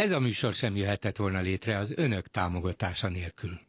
Ez a műsor sem jöhetett volna létre az önök támogatása nélkül.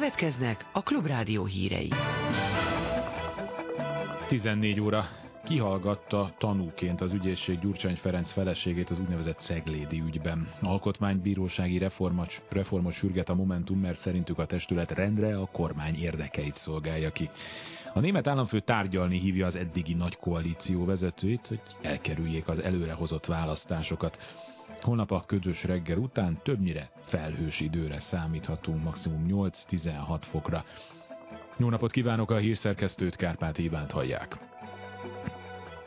Következnek a Klubrádió hírei. 14 óra kihallgatta tanúként az ügyészség Gyurcsány Ferenc feleségét az úgynevezett Szeglédi ügyben. Alkotmánybírósági reformot, reformot sürget a Momentum, mert szerintük a testület rendre a kormány érdekeit szolgálja ki. A német államfő tárgyalni hívja az eddigi nagy koalíció vezetőit, hogy elkerüljék az előrehozott választásokat. Holnap a ködös reggel után többnyire felhős időre számíthatunk, maximum 8-16 fokra. Jó napot kívánok, a hírszerkesztőt Kárpát Ivánt hallják.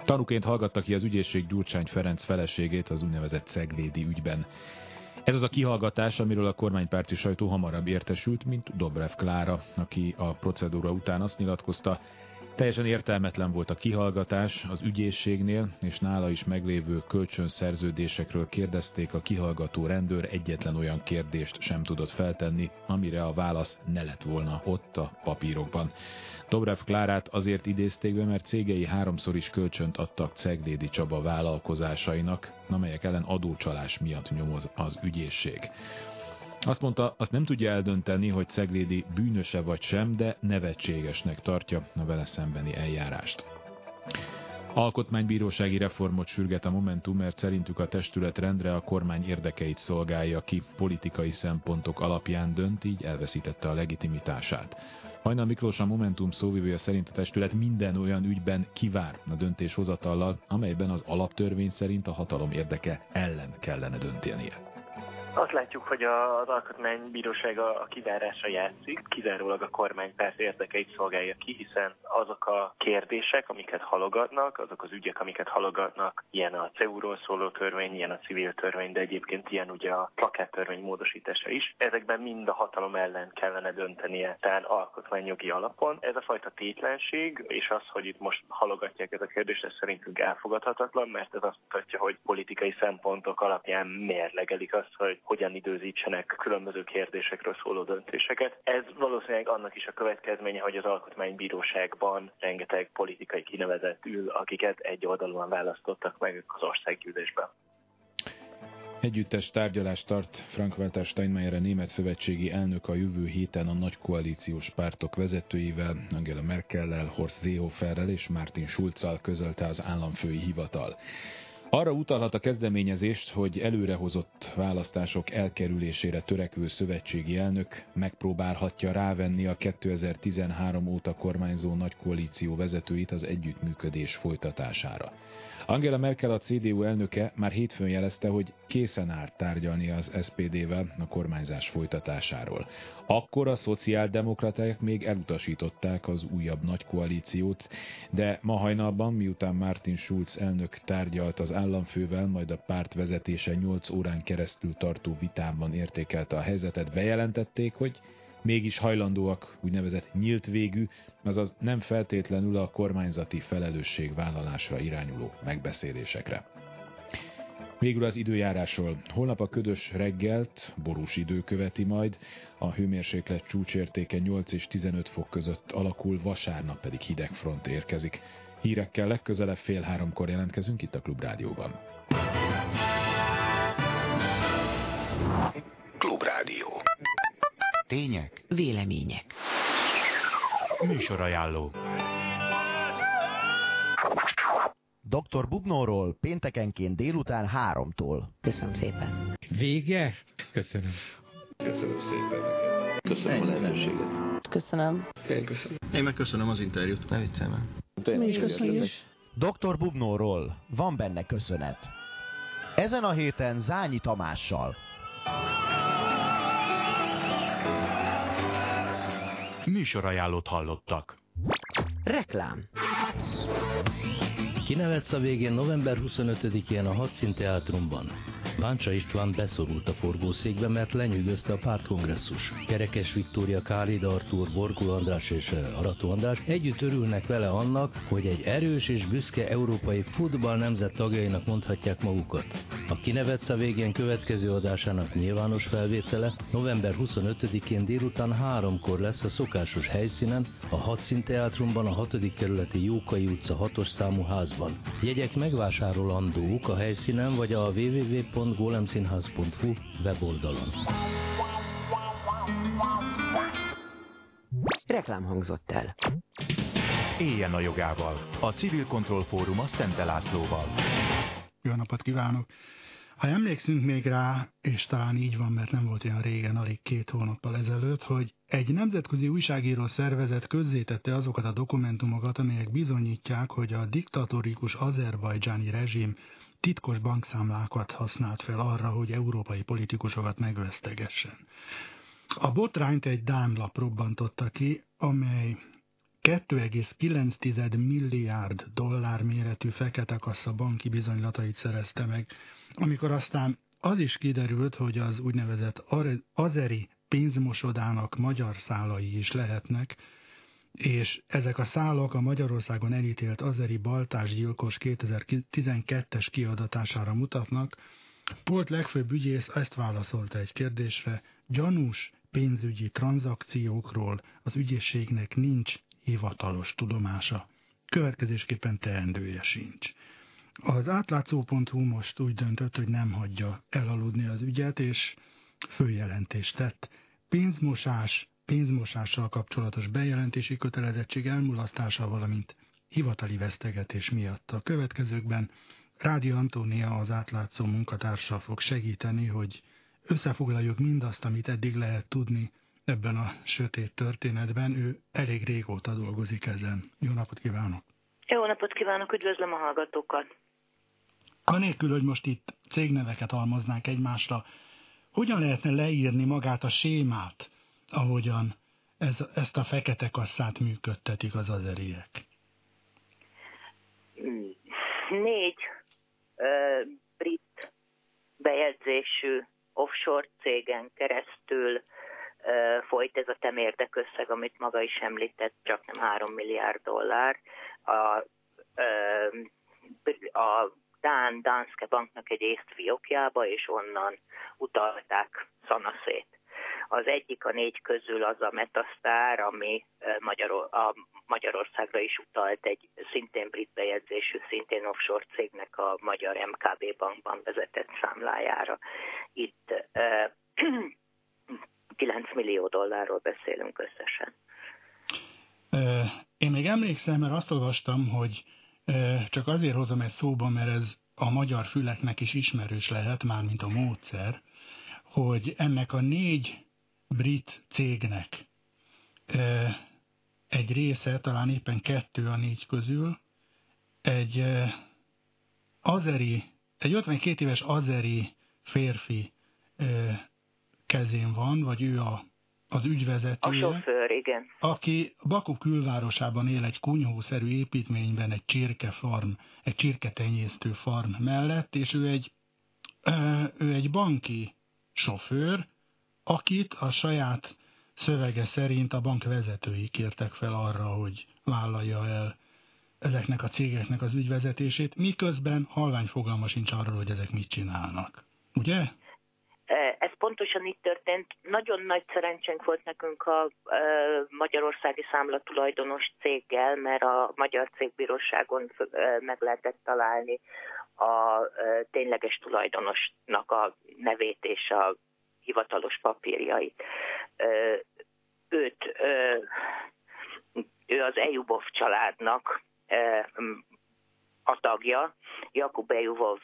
Tanúként hallgatta ki az ügyészség Gyurcsány Ferenc feleségét az úgynevezett Ceglédi ügyben. Ez az a kihallgatás, amiről a kormánypárti sajtó hamarabb értesült, mint Dobrev Klára, aki a procedúra után azt nyilatkozta, Teljesen értelmetlen volt a kihallgatás az ügyészségnél, és nála is meglévő kölcsönszerződésekről kérdezték, a kihallgató rendőr egyetlen olyan kérdést sem tudott feltenni, amire a válasz ne lett volna ott a papírokban. Dobrev Klárát azért idézték be, mert cégei háromszor is kölcsönt adtak Ceglédi Csaba vállalkozásainak, amelyek ellen adócsalás miatt nyomoz az ügyészség. Azt mondta, azt nem tudja eldönteni, hogy Ceglédi bűnöse vagy sem, de nevetségesnek tartja a vele szembeni eljárást. Alkotmánybírósági reformot sürget a Momentum, mert szerintük a testület rendre a kormány érdekeit szolgálja ki, politikai szempontok alapján dönt, így elveszítette a legitimitását. Hajnal Miklós a Momentum szóvivője szerint a testület minden olyan ügyben kivár a döntéshozatallal, amelyben az alaptörvény szerint a hatalom érdeke ellen kellene döntenie. Azt látjuk, hogy az alkotmánybíróság a kizárásra játszik, kizárólag a kormány persze érdekeit szolgálja ki, hiszen azok a kérdések, amiket halogatnak, azok az ügyek, amiket halogatnak, ilyen a CEU-ról szóló törvény, ilyen a civil törvény, de egyébként ilyen ugye a törvény módosítása is, ezekben mind a hatalom ellen kellene döntenie, tehát alkotmányjogi alapon. Ez a fajta tétlenség, és az, hogy itt most halogatják ez a kérdést, ez szerintünk elfogadhatatlan, mert ez azt mutatja, hogy politikai szempontok alapján mérlegelik azt, hogy hogyan időzítsenek különböző kérdésekről szóló döntéseket. Ez valószínűleg annak is a következménye, hogy az alkotmánybíróságban rengeteg politikai kinevezett ül, akiket egy oldalon választottak meg az országgyűlésben. Együttes tárgyalást tart Frank-Walter Steinmeier a német szövetségi elnök a jövő héten a nagy koalíciós pártok vezetőivel, Angela Merkellel, Horst Seehoferrel és Martin Schulzal közölte az államfői hivatal. Arra utalhat a kezdeményezést, hogy előrehozott választások elkerülésére törekvő szövetségi elnök megpróbálhatja rávenni a 2013 óta kormányzó nagy koalíció vezetőit az együttműködés folytatására. Angela Merkel a CDU elnöke már hétfőn jelezte, hogy készen áll tárgyalni az SPD-vel a kormányzás folytatásáról. Akkor a szociáldemokraták még elutasították az újabb nagy koalíciót, de ma hajnalban, miután Martin Schulz elnök tárgyalt az államfővel, majd a párt vezetése 8 órán keresztül tartó vitában értékelte a helyzetet, bejelentették, hogy mégis hajlandóak úgynevezett nyílt végű, azaz nem feltétlenül a kormányzati felelősségvállalásra irányuló megbeszélésekre. Végül az időjárásról. Holnap a ködös reggelt borús idő követi majd, a hőmérséklet csúcsértéke 8 és 15 fok között alakul, vasárnap pedig hideg front érkezik. Hírekkel legközelebb fél háromkor jelentkezünk itt a Klubrádióban. Klubrádió. Tények, vélemények. Műsorajánló. Dr. Bubnóról péntekenként délután háromtól. Köszönöm szépen. Vége? Köszönöm. Köszönöm szépen. Köszönöm a lehetőséget. Köszönöm. Én köszönöm. Én meg köszönöm az interjút. Ne viccelj Mi is köszönjük. Dr. Bubnóról van benne köszönet. Ezen a héten Zányi Tamással. Műsorajánlót hallottak. Reklám. Kinevetsz a végén november 25-én a Hadszín Teátrumban. Báncsa István beszorult a forgószékbe, mert lenyűgözte a pártkongresszus. Kerekes Viktória, Kálid Artúr, Borgul András és eh, Arató András együtt örülnek vele annak, hogy egy erős és büszke európai futball nemzet tagjainak mondhatják magukat. A Kinevetsz a végén következő adásának nyilvános felvétele november 25-én délután háromkor lesz a szokásos helyszínen, a Hadszín Teátrumban, a 6. kerületi Jókai utca 6-os számú házban. Jegyek megvásárolandók a helyszínen vagy a www www.gólemszínház.hu weboldalon. Reklám hangzott el. Éljen a jogával. A Civil Control Fórum a Szente Lászlóval. Jó napot kívánok! Ha emlékszünk még rá, és talán így van, mert nem volt olyan régen, alig két hónappal ezelőtt, hogy egy nemzetközi újságíró szervezet közzétette azokat a dokumentumokat, amelyek bizonyítják, hogy a diktatórikus azerbajdzsáni rezsim titkos bankszámlákat használt fel arra, hogy európai politikusokat megvesztegessen. A botrányt egy dámlap robbantotta ki, amely 2,9 milliárd dollár méretű fekete kassa banki bizonylatait szerezte meg, amikor aztán az is kiderült, hogy az úgynevezett azeri pénzmosodának magyar szálai is lehetnek, és ezek a szálak a Magyarországon elítélt azeri baltásgyilkos 2012-es kiadatására mutatnak. Polt legfőbb ügyész ezt válaszolta egy kérdésre, gyanús pénzügyi tranzakciókról az ügyészségnek nincs hivatalos tudomása. Következésképpen teendője sincs. Az átlátszó.hu most úgy döntött, hogy nem hagyja elaludni az ügyet, és főjelentést tett. Pénzmosás, pénzmosással kapcsolatos bejelentési kötelezettség elmulasztása, valamint hivatali vesztegetés miatt. A következőkben Rádi Antónia az átlátszó munkatársa fog segíteni, hogy összefoglaljuk mindazt, amit eddig lehet tudni ebben a sötét történetben. Ő elég régóta dolgozik ezen. Jó napot kívánok! Jó napot kívánok, üdvözlöm a hallgatókat! Anélkül, hogy most itt cégneveket almoznánk egymásra, hogyan lehetne leírni magát a sémát, ahogyan ez, ezt a fekete kasszát működtetik az azeriek? Négy ö, brit bejegyzésű offshore cégen keresztül ö, folyt ez a temérdekösszeg, amit maga is említett, csak nem 3 milliárd dollár. A, ö, a Dán Danske Banknak egy észt fiókjába, és onnan utalták szanaszét. Az egyik a négy közül az a Metasztár, ami Magyaror, a Magyarországra is utalt egy szintén brit bejegyzésű, szintén offshore cégnek a magyar MKB bankban vezetett számlájára. Itt 9 millió dollárról beszélünk összesen. Én még emlékszem, mert azt olvastam, hogy csak azért hozom ezt szóba, mert ez a magyar füleknek is ismerős lehet, már mint a módszer, hogy ennek a négy brit cégnek egy része, talán éppen kettő a négy közül, egy azeri, egy 52 éves azeri férfi kezén van, vagy ő a, az ügyvezetője. A sofőr, igen. Aki Baku külvárosában él egy kunyhószerű építményben, egy csirkefarm, egy csirketenyésztő farm mellett, és ő egy, ő egy banki sofőr, akit a saját szövege szerint a bank vezetői kértek fel arra, hogy vállalja el ezeknek a cégeknek az ügyvezetését, miközben halvány fogalma sincs arról, hogy ezek mit csinálnak. Ugye? E, ez pontosan itt történt. Nagyon nagy szerencsénk volt nekünk a e, magyarországi számlatulajdonos céggel, mert a magyar cégbíróságon e, meg lehetett találni a tényleges tulajdonosnak a nevét és a hivatalos papírjait. Őt, ő az EUBOV családnak a tagja, Jakub Bejuvov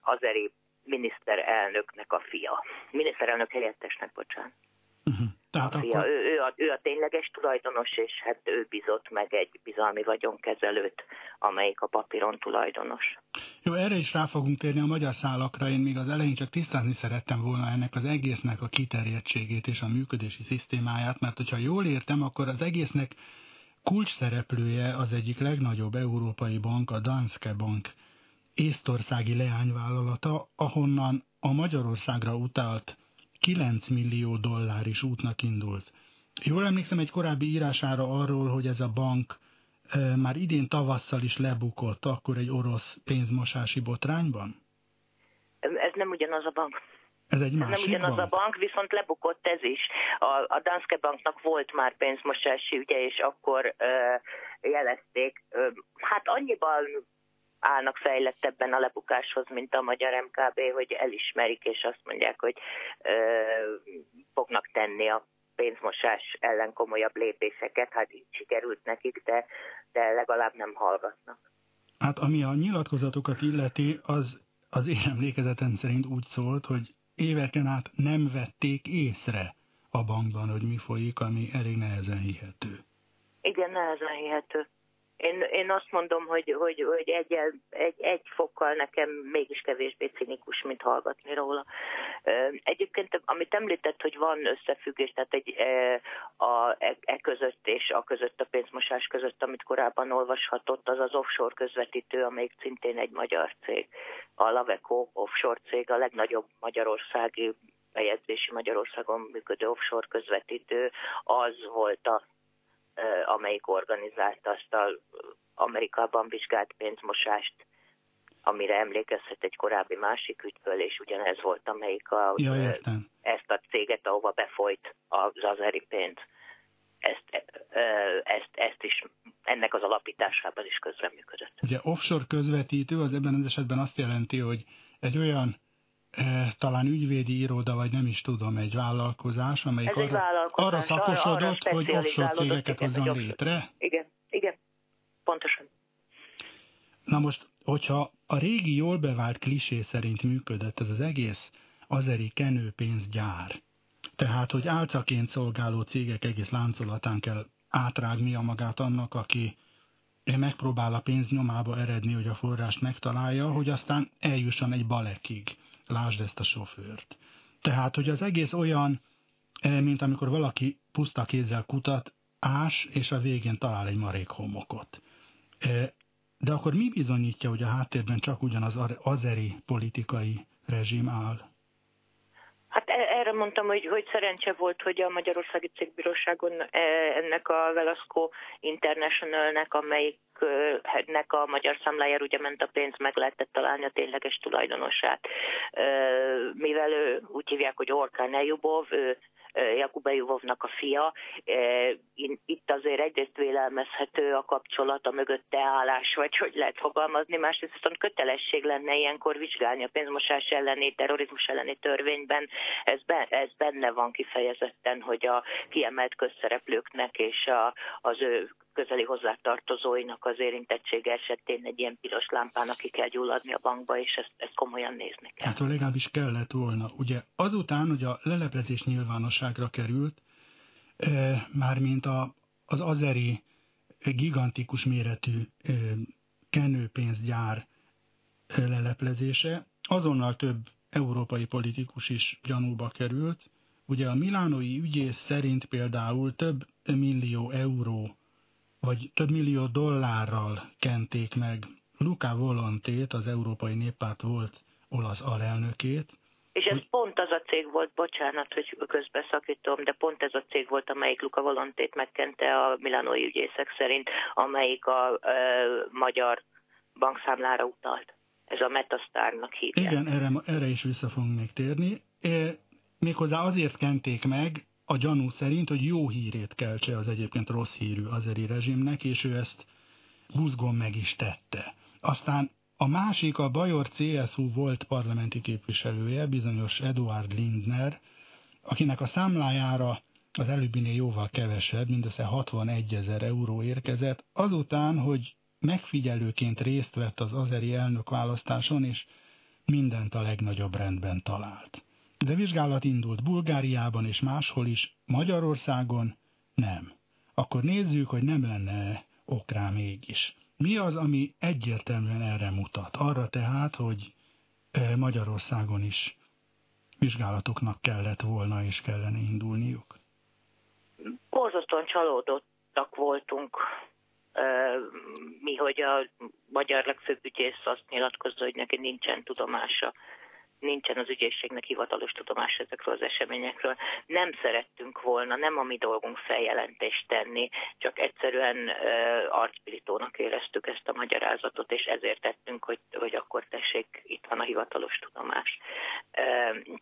azeri miniszterelnöknek a fia. Miniszterelnök helyettesnek, bocsánat. Uh-huh. Tehát fia, akkor... ő, ő, a, ő a tényleges tulajdonos, és hát ő bizott meg egy bizalmi vagyonkezelőt, amelyik a papíron tulajdonos. Jó, erre is rá fogunk térni a magyar szálakra. Én még az elején csak tisztázni szerettem volna ennek az egésznek a kiterjedtségét és a működési szisztémáját, mert hogyha jól értem, akkor az egésznek kulcs szereplője az egyik legnagyobb európai bank, a Danske Bank észtországi leányvállalata, ahonnan a Magyarországra utalt 9 millió dollár is útnak indult. Jól emlékszem egy korábbi írására arról, hogy ez a bank e, már idén tavasszal is lebukott, akkor egy orosz pénzmosási botrányban? Ez nem ugyanaz a bank. Ez egy másik nem ugyanaz bank? a bank, viszont lebukott ez is. A, a Danske Banknak volt már pénzmosási ügye, és akkor ö, jelezték. Ö, hát annyiban állnak fejlettebben a lebukáshoz, mint a magyar MKB, hogy elismerik, és azt mondják, hogy ö, fognak tenni a pénzmosás ellen komolyabb lépéseket. Hát így sikerült nekik, de, de legalább nem hallgatnak. Hát ami a nyilatkozatokat illeti, az az én emlékezetem szerint úgy szólt, hogy éveken át nem vették észre a bankban, hogy mi folyik, ami elég nehezen hihető. Igen, nehezen hihető. Én, én azt mondom, hogy, hogy, hogy egy, egy, egy fokkal nekem mégis kevésbé cinikus, mint hallgatni róla. Egyébként, amit említett, hogy van összefüggés, tehát egy, a, e, e között és a között, a pénzmosás között, amit korábban olvashatott, az az offshore közvetítő, amelyik szintén egy magyar cég. A Laveco offshore cég, a legnagyobb magyarországi bejegyzési Magyarországon működő offshore közvetítő, az volt a amelyik organizálta azt az Amerikában vizsgált pénzmosást, amire emlékezhet egy korábbi másik ügyből, és ugyanez volt, amelyik a, ja, ezt a céget, ahova befolyt az azeri pénz, ezt, ezt, ezt is, ennek az alapításában is közreműködött. Ugye offshore közvetítő az ebben az esetben azt jelenti, hogy egy olyan talán ügyvédi iroda, vagy nem is tudom, egy vállalkozás, amelyik arra, vállalkozás, arra szakosodott, arra, hogy offshore cégeket hozzon létre? Igen, igen, pontosan. Na most, hogyha a régi jól bevált klisé szerint működött ez az egész azeri kenőpénzgyár, tehát, hogy álcaként szolgáló cégek egész láncolatán kell átrágnia magát annak, aki megpróbál a pénz nyomába eredni, hogy a forrást megtalálja, hogy aztán eljusson egy balekig lásd ezt a sofőrt. Tehát, hogy az egész olyan, eh, mint amikor valaki puszta kézzel kutat, ás, és a végén talál egy marék homokot. Eh, de akkor mi bizonyítja, hogy a háttérben csak ugyanaz azeri politikai rezsim áll? E- erre mondtam, hogy, hogy szerencse volt, hogy a Magyarországi Cégbíróságon e, ennek a Velasco Internationalnek, amelyik nek a magyar számlájára ugye ment a pénz, meg lehetett találni a tényleges tulajdonosát. Mivel ő úgy hívják, hogy Orkán Ejubov, ő Jakub Ejubovnak a fia. Itt azért egyrészt vélelmezhető a kapcsolat, a mögötte állás, vagy hogy lehet fogalmazni, másrészt viszont kötelesség lenne ilyenkor vizsgálni a pénzmosás elleni, terrorizmus elleni törvényben. Ez, be, ez benne van kifejezetten, hogy a kiemelt közszereplőknek és a, az ő közeli hozzátartozóinak az érintettsége esetén egy ilyen piros lámpának ki kell gyulladni a bankba, és ezt, ezt komolyan nézni kell. Hát legalábbis kellett volna. Ugye azután, hogy a leleplezés nyilvánosságra került, e, mármint a, az azeri gigantikus méretű e, kenőpénzgyár e, leleplezése, azonnal több európai politikus is gyanúba került. Ugye a milánói ügyész szerint például több millió euró vagy több millió dollárral kenték meg Luca Volontét, az Európai Néppárt volt olasz alelnökét. És ez hogy... pont az a cég volt, bocsánat, hogy közbeszakítom, de pont ez a cég volt, amelyik Luca Volontét megkente a milánói ügyészek szerint, amelyik a a magyar bankszámlára utalt. Ez a Metasztárnak hívják. Igen, erre, erre is vissza fogunk még térni. E, méghozzá azért kenték meg, a gyanú szerint, hogy jó hírét keltse az egyébként rossz hírű azeri rezsimnek, és ő ezt buzgon meg is tette. Aztán a másik, a Bajor CSU volt parlamenti képviselője, bizonyos Eduard Lindner, akinek a számlájára az előbbinél jóval kevesebb, mindössze 61 ezer euró érkezett, azután, hogy megfigyelőként részt vett az azeri elnökválasztáson, és mindent a legnagyobb rendben talált. De vizsgálat indult Bulgáriában és máshol is, Magyarországon nem. Akkor nézzük, hogy nem lenne ok rá mégis. Mi az, ami egyértelműen erre mutat? Arra tehát, hogy Magyarországon is vizsgálatoknak kellett volna és kellene indulniuk? Borzasztóan csalódottak voltunk mi, hogy a magyar legfőbb ügyész azt nyilatkozza, hogy neki nincsen tudomása nincsen az ügyészségnek hivatalos tudomás ezekről az eseményekről. Nem szerettünk volna, nem a mi dolgunk feljelentést tenni, csak egyszerűen uh, arcpiritónak éreztük ezt a magyarázatot, és ezért tettünk, hogy, hogy akkor tessék, itt van a hivatalos tudomás. Uh,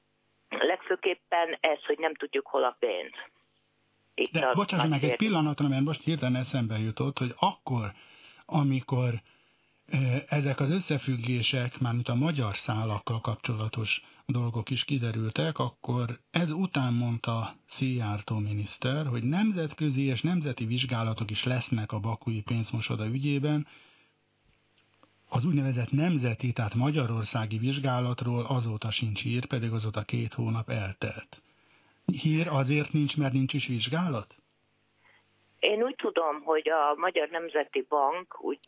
legfőképpen ez, hogy nem tudjuk, hol a pénz. Itt De bocsáss meg egy pillanatra, mert most hirtelen eszembe jutott, hogy akkor, amikor ezek az összefüggések, mármint a magyar szálakkal kapcsolatos dolgok is kiderültek, akkor ez után mondta Szijjártó miniszter, hogy nemzetközi és nemzeti vizsgálatok is lesznek a bakui pénzmosoda ügyében, az úgynevezett nemzeti, tehát magyarországi vizsgálatról azóta sincs hír, pedig azóta két hónap eltelt. Hír azért nincs, mert nincs is vizsgálat? Én úgy tudom, hogy a Magyar Nemzeti Bank, úgy,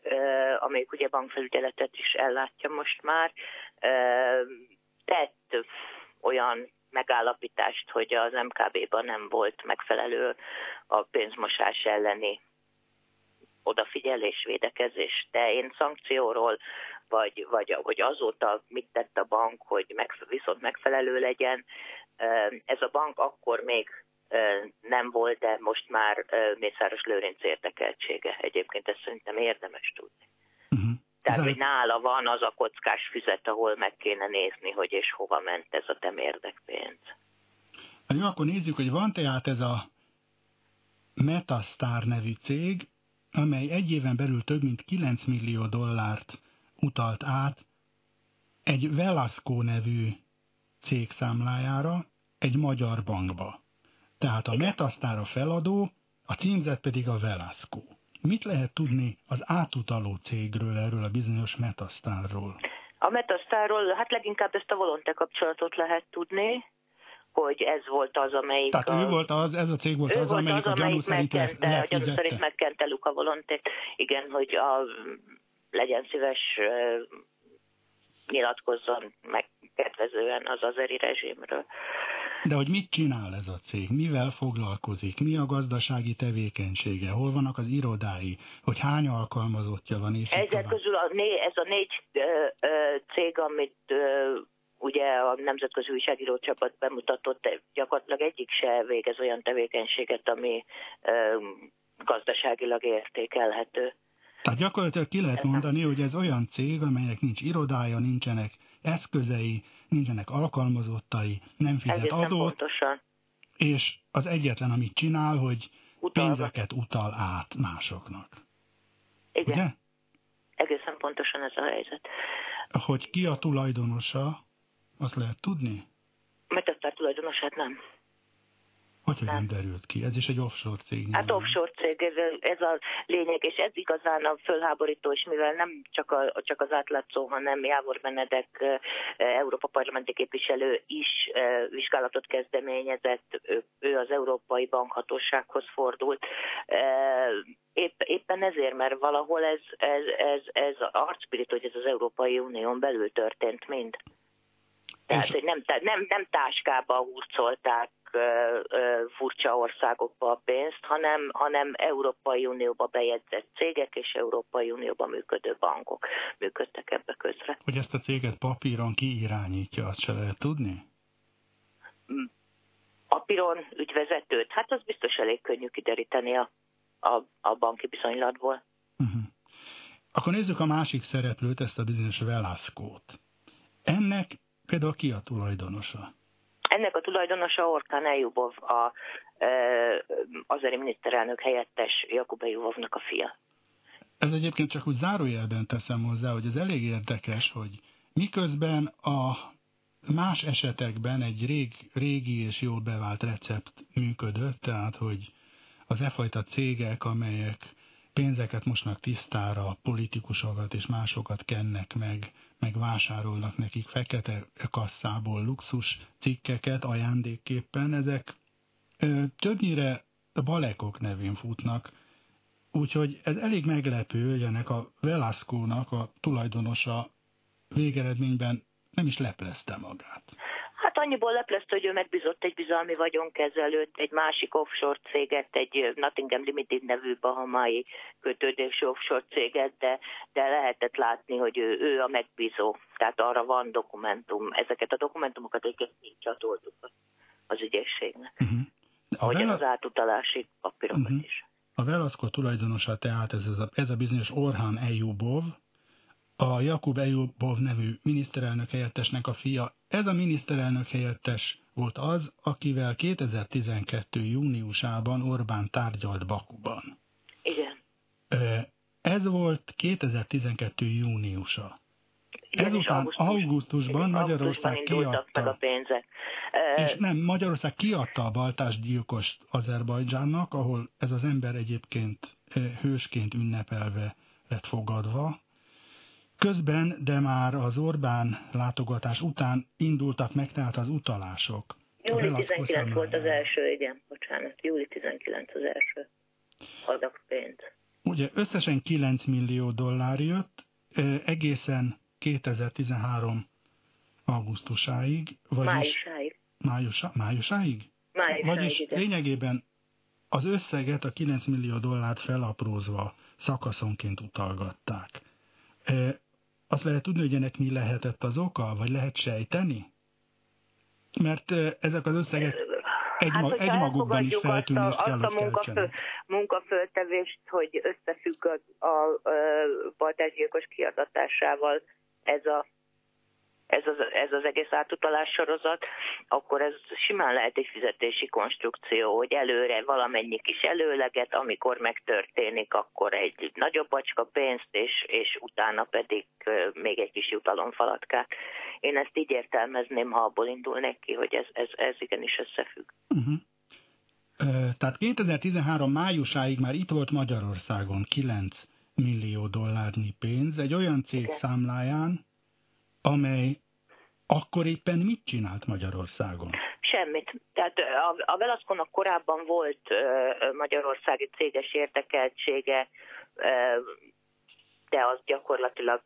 amelyik ugye bankfelügyeletet is ellátja most már, tett olyan megállapítást, hogy az MKB-ban nem volt megfelelő a pénzmosás elleni odafigyelés, védekezés, de én szankcióról, vagy, vagy hogy azóta mit tett a bank, hogy meg, viszont megfelelő legyen, ez a bank akkor még nem volt, de most már Mészáros Lőrinc érdekeltsége. Egyébként ezt szerintem érdemes tudni. Uh-huh. Tehát, hogy nála van az a kockás füzet, ahol meg kéne nézni, hogy és hova ment ez a temérdekpénz. Jó, akkor nézzük, hogy van tehát ez a Metastar nevű cég, amely egy éven belül több mint 9 millió dollárt utalt át egy Velasco nevű cég számlájára egy magyar bankba. Tehát a Metastar a feladó, a címzet pedig a Velasco. Mit lehet tudni az átutaló cégről, erről a bizonyos Metastarról? A Metastarról, hát leginkább ezt a Volonte kapcsolatot lehet tudni, hogy ez volt az, amelyik... Tehát a, ő volt az, ez a cég volt az, volt amelyik az, a gyanú szerint megkente, A gyanú szerint megkente Luka Volonte. Igen, hogy a, legyen szíves nyilatkozzon meg kedvezően az azeri rezsimről. De hogy mit csinál ez a cég? Mivel foglalkozik? Mi a gazdasági tevékenysége? Hol vannak az irodái? Hogy hány alkalmazottja van? És Ezek közül a né, ez a négy ö, ö, cég, amit ö, ugye a Nemzetközi Újságíró csapat bemutatott, gyakorlatilag egyik se végez olyan tevékenységet, ami ö, gazdaságilag értékelhető. Tehát gyakorlatilag ki lehet mondani, hogy ez olyan cég, amelynek nincs irodája, nincsenek eszközei, nincsenek alkalmazottai, nem fizet Egészen adót, pontosan. és az egyetlen, amit csinál, hogy Utalva. pénzeket utal át másoknak. Igen. Ugye? Egészen pontosan ez a helyzet. Hogy ki a tulajdonosa, azt lehet tudni? Megtettem tulajdonosát nem. Hogy nem derült ki? Ez is egy offshore cég. Hát nem? offshore cég, ez, ez a lényeg, és ez igazán a fölháborító, és mivel nem csak, a, csak az átlátszó, hanem Jávor Benedek Európa parlamenti képviselő is vizsgálatot kezdeményezett, ő, ő az Európai Bankhatósághoz fordult. Épp, éppen ezért, mert valahol ez, ez, ez, ez arcspirit, hogy ez az Európai Unión belül történt mind. Tehát, hogy nem, nem, nem táskába hurcolták furcsa országokba a pénzt, hanem, hanem Európai Unióba bejegyzett cégek és Európai Unióba működő bankok működtek ebbe közre. Hogy ezt a céget papíron ki irányítja, azt se lehet tudni? Mm. Papíron ügyvezetőt? Hát az biztos elég könnyű kideríteni a, a, a banki bizonylatból. Uh-huh. Akkor nézzük a másik szereplőt, ezt a bizonyos Velasco-t. Ennek például ki a tulajdonosa? Ennek a tulajdonosa Orkán Eljubov, a e, azeri miniszterelnök helyettes Jakub Eljubovnak a fia. Ez egyébként csak úgy zárójelben teszem hozzá, hogy ez elég érdekes, hogy miközben a más esetekben egy rég, régi és jól bevált recept működött, tehát hogy az e fajta cégek, amelyek pénzeket mosnak tisztára, politikusokat és másokat kennek meg, meg vásárolnak nekik fekete kasszából luxus cikkeket ajándékképpen, ezek ö, többnyire balekok nevén futnak, úgyhogy ez elég meglepő, hogy ennek a Velasco-nak a tulajdonosa végeredményben nem is leplezte magát. Hát annyiból leplezte, hogy ő megbízott egy bizalmi vagyonkezelőt, egy másik offshore céget, egy Nottingham Limited nevű bahamai kötődésű offshore céget, de, de lehetett látni, hogy ő, ő a megbízó. Tehát arra van dokumentum. Ezeket a dokumentumokat egyébként csatoltuk az ügyészségnek. Uh-huh. Ahogy vele... az átutalási papírokat uh-huh. is. A Velasco tulajdonosa tehát ez a, ez a bizonyos Orhan Ejubov, a Jakub Ejubov nevű miniszterelnök helyettesnek a fia. Ez a miniszterelnök helyettes volt az, akivel 2012. júniusában Orbán tárgyalt Bakuban. Igen. Ez volt 2012. júniusa. Igen, Ezután augusztus, augusztusban Magyarország kiadta, a pénzek. És nem, Magyarország kiadta a baltás gyilkost Azerbajdzsánnak, ahol ez az ember egyébként hősként ünnepelve lett fogadva, Közben, de már az Orbán látogatás után indultak meg tehát az utalások. Júli 19 volt az első, igen, bocsánat, júli 19 az első adag pénz. Ugye összesen 9 millió dollár jött, egészen 2013 augusztusáig. Vagyis májusáig. Májusa, májusáig? Májusáig, Vagyis igen. lényegében az összeget, a 9 millió dollárt felaprózva szakaszonként utalgatták. Azt lehet tudni, hogy ennek mi lehetett az oka, vagy lehet sejteni? Mert ezek az összegek egy, hát, mag, egymagukban is feltűnést azt a, azt a munkafő, munkaföltevést, hogy összefügg a, a, a kiadatásával ez a ez az, ez az egész átutalás sorozat, akkor ez simán lehet egy fizetési konstrukció, hogy előre valamennyi kis előleget, amikor megtörténik, akkor egy nagyobb bacska pénzt, és, és utána pedig még egy kis jutalomfalatkát. Én ezt így értelmezném, ha abból indulnék ki, hogy ez, ez, ez igenis összefügg. Uh-huh. Tehát 2013 májusáig már itt volt Magyarországon 9 millió dollárnyi pénz egy olyan cég Igen. számláján, amely akkor éppen mit csinált Magyarországon? Semmit. Tehát a, a Velasconak korábban volt magyarországi céges érdekeltsége, de az gyakorlatilag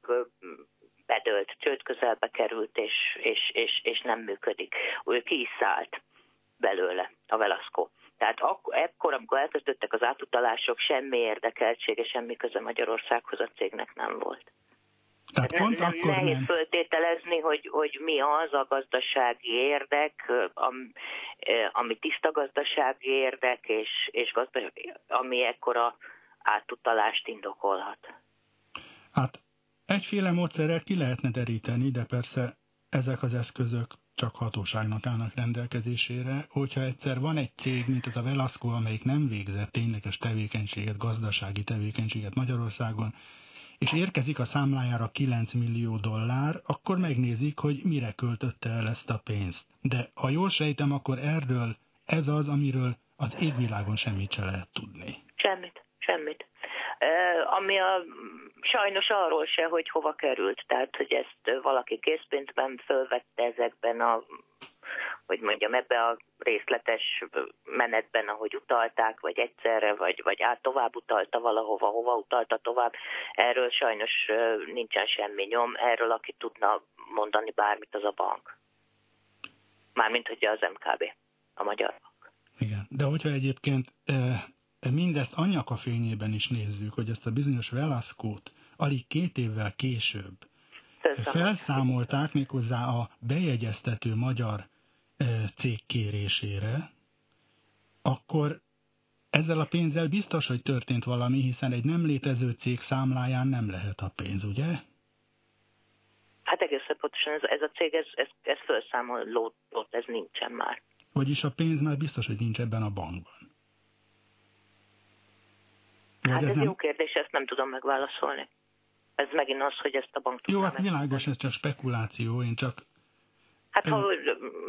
bedölt, csőd közelbe került, és, és, és, és nem működik. Ő ki is szállt belőle, a Velasco. Tehát akkor, ekkor, amikor elkezdődtek az átutalások, semmi érdekeltsége, semmi köze Magyarországhoz a cégnek nem volt. Tehát pont nem akkor nehéz nem. föltételezni, hogy, hogy mi az a gazdasági érdek, ami tiszta gazdasági érdek, és, és gazdasági, ami ekkora átutalást indokolhat. Hát egyféle módszerrel ki lehetne deríteni, de persze ezek az eszközök csak hatóságnak állnak rendelkezésére, hogyha egyszer van egy cég, mint az a Velasco, amelyik nem végzett tényleges tevékenységet, gazdasági tevékenységet Magyarországon, és érkezik a számlájára 9 millió dollár, akkor megnézik, hogy mire költötte el ezt a pénzt. De ha jól sejtem, akkor erről ez az, amiről az égvilágon semmit se lehet tudni. Semmit, semmit. Uh, ami a, sajnos arról se, hogy hova került. Tehát, hogy ezt valaki készpénzben fölvette ezekben a hogy mondjam, ebbe a részletes menetben, ahogy utalták, vagy egyszerre, vagy, vagy át tovább utalta valahova, hova utalta tovább. Erről sajnos nincsen semmi nyom, erről aki tudna mondani bármit, az a bank. Mármint, hogy az MKB, a magyar bank. Igen, de hogyha egyébként e, mindezt anyaka fényében is nézzük, hogy ezt a bizonyos Velasco-t alig két évvel később felszámolták méghozzá a bejegyeztető magyar cég kérésére, akkor ezzel a pénzzel biztos, hogy történt valami, hiszen egy nem létező cég számláján nem lehet a pénz, ugye? Hát egészen pontosan ez, ez a cég, ez, ez, ez felszámolódott, ez nincsen már. Vagyis a pénz már biztos, hogy nincs ebben a bankban. Vagy hát ez, ez nem... jó kérdés, ezt nem tudom megválaszolni. Ez megint az, hogy ezt a bank Jó, hát világos, ez csak spekuláció, én csak Hát ha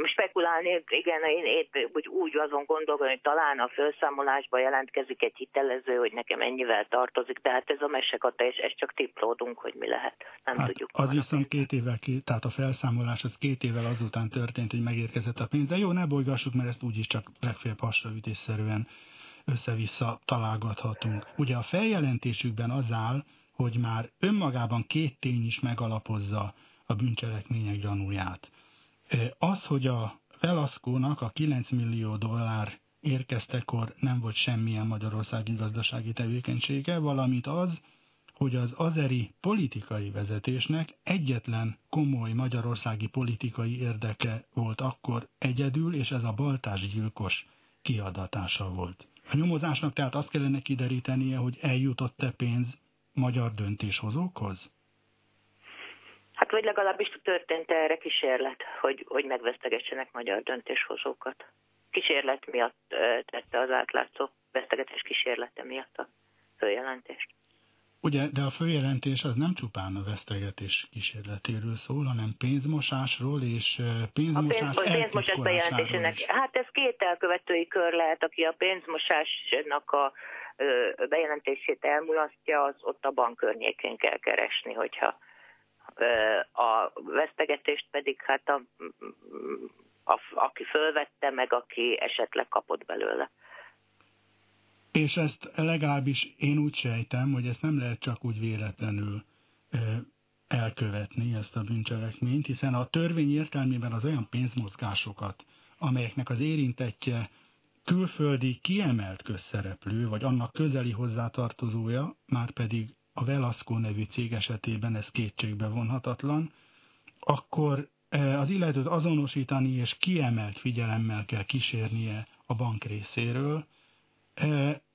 spekulálni, igen, én épp úgy, úgy azon gondolom, hogy talán a felszámolásba jelentkezik egy hitelező, hogy nekem ennyivel tartozik, de hát ez a mesekata, és ezt csak tiplódunk, hogy mi lehet. Nem hát tudjuk. Az viszont két évvel, tehát a felszámolás az két évvel azután történt, hogy megérkezett a pénz, de jó, ne bolygassuk, mert ezt úgyis csak legfeljebb hasraütésszerűen össze-vissza találgathatunk. Ugye a feljelentésükben az áll, hogy már önmagában két tény is megalapozza a bűncselekmények gyanúját. Az, hogy a Velaszkónak a 9 millió dollár érkeztekor nem volt semmilyen magyarországi gazdasági tevékenysége, valamint az, hogy az azeri politikai vezetésnek egyetlen komoly magyarországi politikai érdeke volt akkor egyedül, és ez a baltás gyilkos kiadatása volt. A nyomozásnak tehát azt kellene kiderítenie, hogy eljutott-e pénz magyar döntéshozókhoz? Hát vagy legalábbis történt -e erre kísérlet, hogy, hogy megvesztegessenek magyar döntéshozókat. Kísérlet miatt tette az átlátszó vesztegetés kísérlete miatt a följelentést. Ugye, de a főjelentés az nem csupán a vesztegetés kísérletéről szól, hanem pénzmosásról és pénzmosás a pénz, pénzmosás bejelentésének. Is. Hát ez két elkövetői kör lehet, aki a pénzmosásnak a bejelentését elmulasztja, az ott a bank környékén kell keresni, hogyha a vesztegetést pedig hát a, a, aki fölvette, meg aki esetleg kapott belőle. És ezt legalábbis én úgy sejtem, hogy ezt nem lehet csak úgy véletlenül elkövetni, ezt a bűncselekményt, hiszen a törvény értelmében az olyan pénzmozgásokat, amelyeknek az érintettje külföldi kiemelt közszereplő, vagy annak közeli hozzátartozója, már pedig a Velasco nevű cég esetében ez kétségbe vonhatatlan, akkor az illetőt azonosítani és kiemelt figyelemmel kell kísérnie a bank részéről,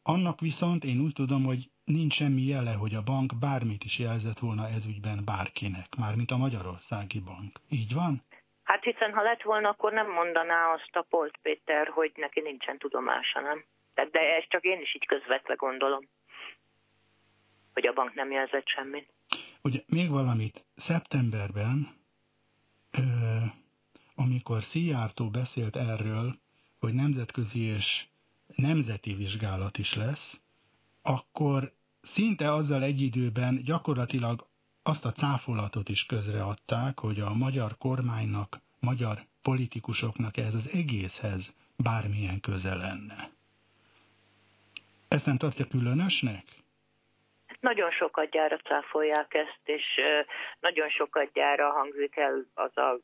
annak viszont én úgy tudom, hogy nincs semmi jele, hogy a bank bármit is jelzett volna ezügyben bárkinek, mármint a Magyarországi Bank. Így van? Hát hiszen ha lett volna, akkor nem mondaná azt a Polt Péter, hogy neki nincsen tudomása, nem? De ezt csak én is így közvetve gondolom, hogy a bank nem jelzett semmit. Ugye még valamit, szeptemberben, ö, amikor Szijjártó beszélt erről, hogy nemzetközi és nemzeti vizsgálat is lesz, akkor szinte azzal egy időben gyakorlatilag azt a cáfolatot is közreadták, hogy a magyar kormánynak, magyar politikusoknak ez az egészhez bármilyen köze lenne. Ezt nem tartja különösnek? Nagyon sokat gyára cáfolják ezt, és nagyon sokat gyára hangzik el az a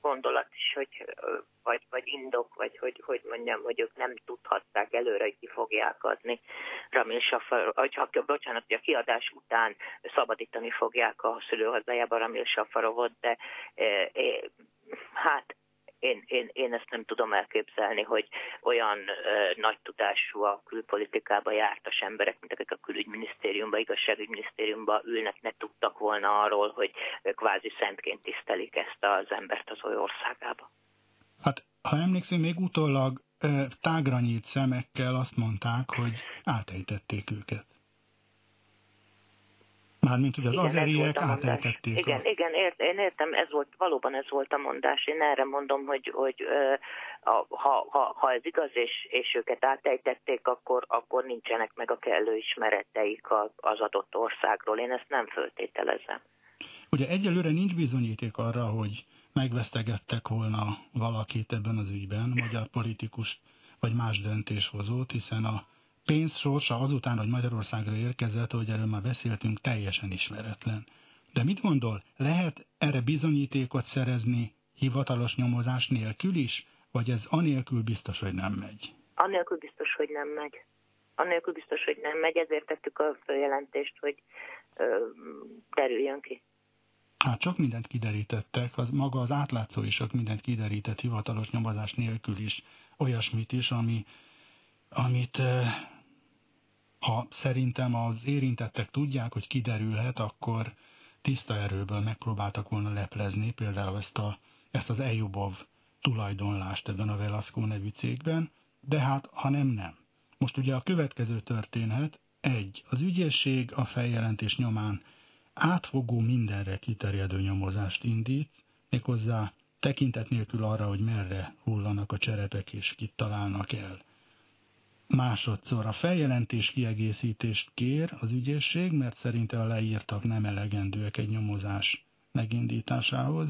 gondolat is, hogy, vagy, vagy indok, vagy hogy, hogy mondjam, hogy ők nem tudhatták előre, hogy ki fogják adni. Ramil Safar, hogy, bocsánat, hogy a kiadás után szabadítani fogják a szülőhazájába Ramil Safarovot, de e, e, hát én, én, én ezt nem tudom elképzelni, hogy olyan ö, nagy tudású a külpolitikába jártas emberek, mint akik a külügyminisztériumban, igazságügyminisztériumban ülnek, ne tudtak volna arról, hogy kvázi szentként tisztelik ezt az embert az oly országába. Hát, ha emlékszem, még utólag tágra nyílt szemekkel azt mondták, hogy átejtették őket. Mármint, hogy az igen, azeriek áteltették. Igen, a... igen ért, én értem, ez volt, valóban ez volt a mondás. Én erre mondom, hogy, hogy ha, ha, ha ez igaz, és, és őket átejtették, akkor, akkor nincsenek meg a kellő ismereteik az adott országról. Én ezt nem föltételezem. Ugye egyelőre nincs bizonyíték arra, hogy megvesztegettek volna valakit ebben az ügyben, magyar politikust vagy más döntéshozót, hiszen a pénz sorsa azután, hogy Magyarországra érkezett, hogy erről már beszéltünk, teljesen ismeretlen. De mit gondol, lehet erre bizonyítékot szerezni hivatalos nyomozás nélkül is, vagy ez anélkül biztos, hogy nem megy? Anélkül biztos, hogy nem megy. Anélkül biztos, hogy nem megy, ezért tettük a feljelentést, hogy ö, derüljön ki. Hát sok mindent kiderítettek, az maga az átlátszó is sok mindent kiderített hivatalos nyomozás nélkül is, olyasmit is, ami, amit ha szerintem az érintettek tudják, hogy kiderülhet, akkor tiszta erőből megpróbáltak volna leplezni például ezt, a, ezt az Ejubov tulajdonlást ebben a Velasco nevű cégben, de hát ha nem, nem. Most ugye a következő történhet, egy, az ügyészség a feljelentés nyomán átfogó mindenre kiterjedő nyomozást indít, méghozzá tekintet nélkül arra, hogy merre hullanak a cserepek és kit találnak el. Másodszor a feljelentés kiegészítést kér az ügyészség, mert szerinte a leírtak nem elegendőek egy nyomozás megindításához.